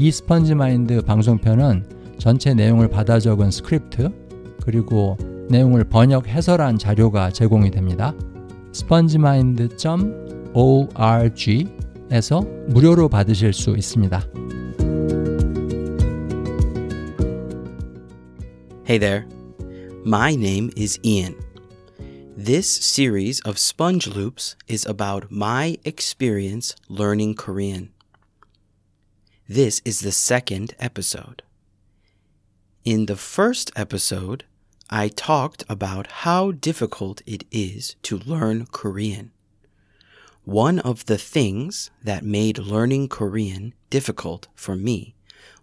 이 스펀지 마인드 방송편은 전체 내용을 받아 적은 스크립트 그리고 내용을 번역 해설한 자료가 제공이 됩니다. spongemind.org에서 무료로 받으실 수 있습니다. Hey there. My name is Ian. This series of Sponge Loops is about my experience learning Korean. This is the second episode. In the first episode, I talked about how difficult it is to learn Korean. One of the things that made learning Korean difficult for me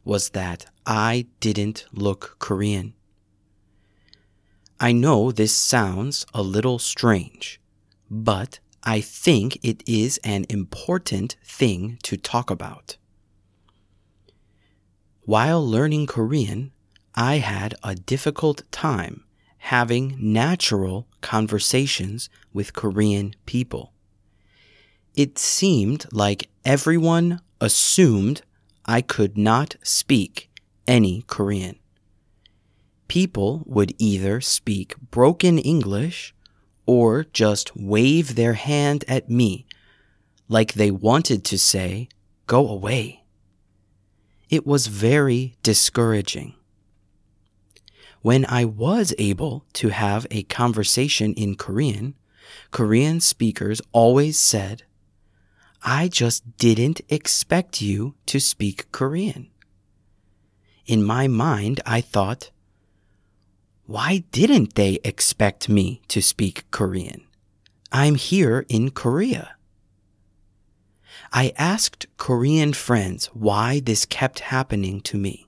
was that I didn't look Korean. I know this sounds a little strange, but I think it is an important thing to talk about. While learning Korean, I had a difficult time having natural conversations with Korean people. It seemed like everyone assumed I could not speak any Korean people would either speak broken English or just wave their hand at me like they wanted to say, Go away. It was very discouraging. When I was able to have a conversation in Korean, Korean speakers always said, I just didn't expect you to speak Korean. In my mind, I thought, why didn't they expect me to speak Korean? I'm here in Korea. I asked Korean friends why this kept happening to me.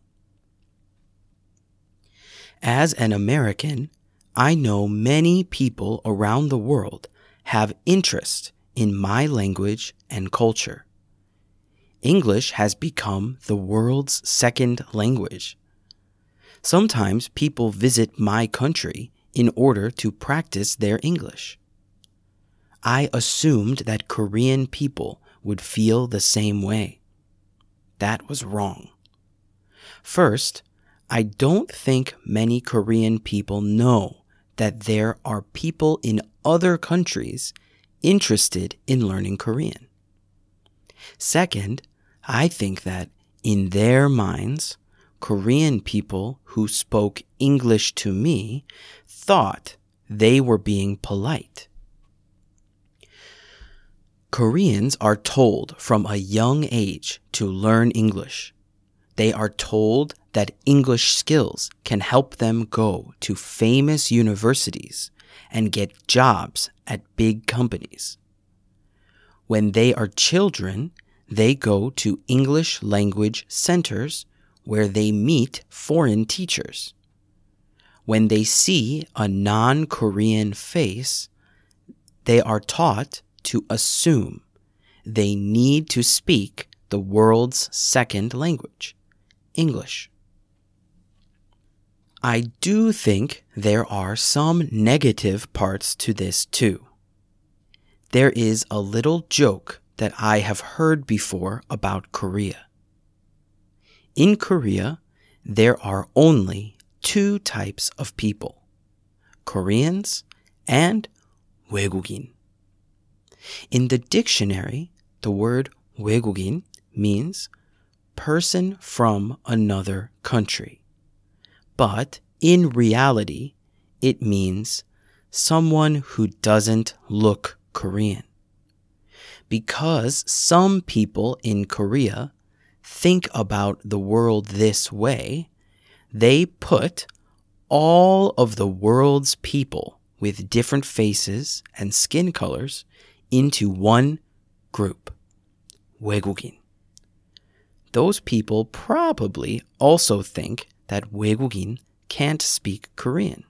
As an American, I know many people around the world have interest in my language and culture. English has become the world's second language. Sometimes people visit my country in order to practice their English. I assumed that Korean people would feel the same way. That was wrong. First, I don't think many Korean people know that there are people in other countries interested in learning Korean. Second, I think that in their minds, Korean people who spoke English to me thought they were being polite. Koreans are told from a young age to learn English. They are told that English skills can help them go to famous universities and get jobs at big companies. When they are children, they go to English language centers where they meet foreign teachers. When they see a non Korean face, they are taught to assume they need to speak the world's second language, English. I do think there are some negative parts to this too. There is a little joke that I have heard before about Korea. In Korea, there are only two types of people Koreans and 외국인. In the dictionary, the word 외국인 means person from another country. But in reality, it means someone who doesn't look Korean. Because some people in Korea think about the world this way, they put all of the world's people with different faces and skin colors into one group, 외국인. Those people probably also think that 외국인 can't speak Korean.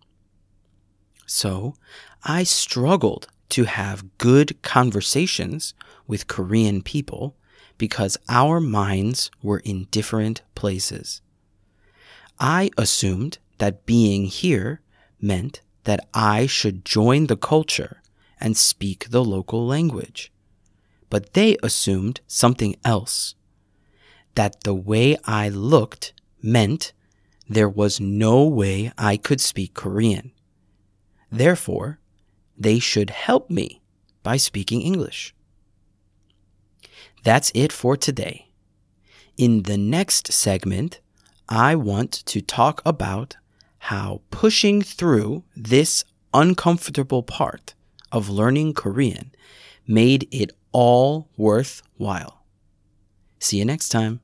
So I struggled to have good conversations with Korean people because our minds were in different places. I assumed that being here meant that I should join the culture and speak the local language. But they assumed something else. that the way I looked meant there was no way I could speak Korean. Therefore, they should help me by speaking English. That's it for today. In the next segment, I want to talk about how pushing through this uncomfortable part of learning Korean made it all worthwhile. See you next time.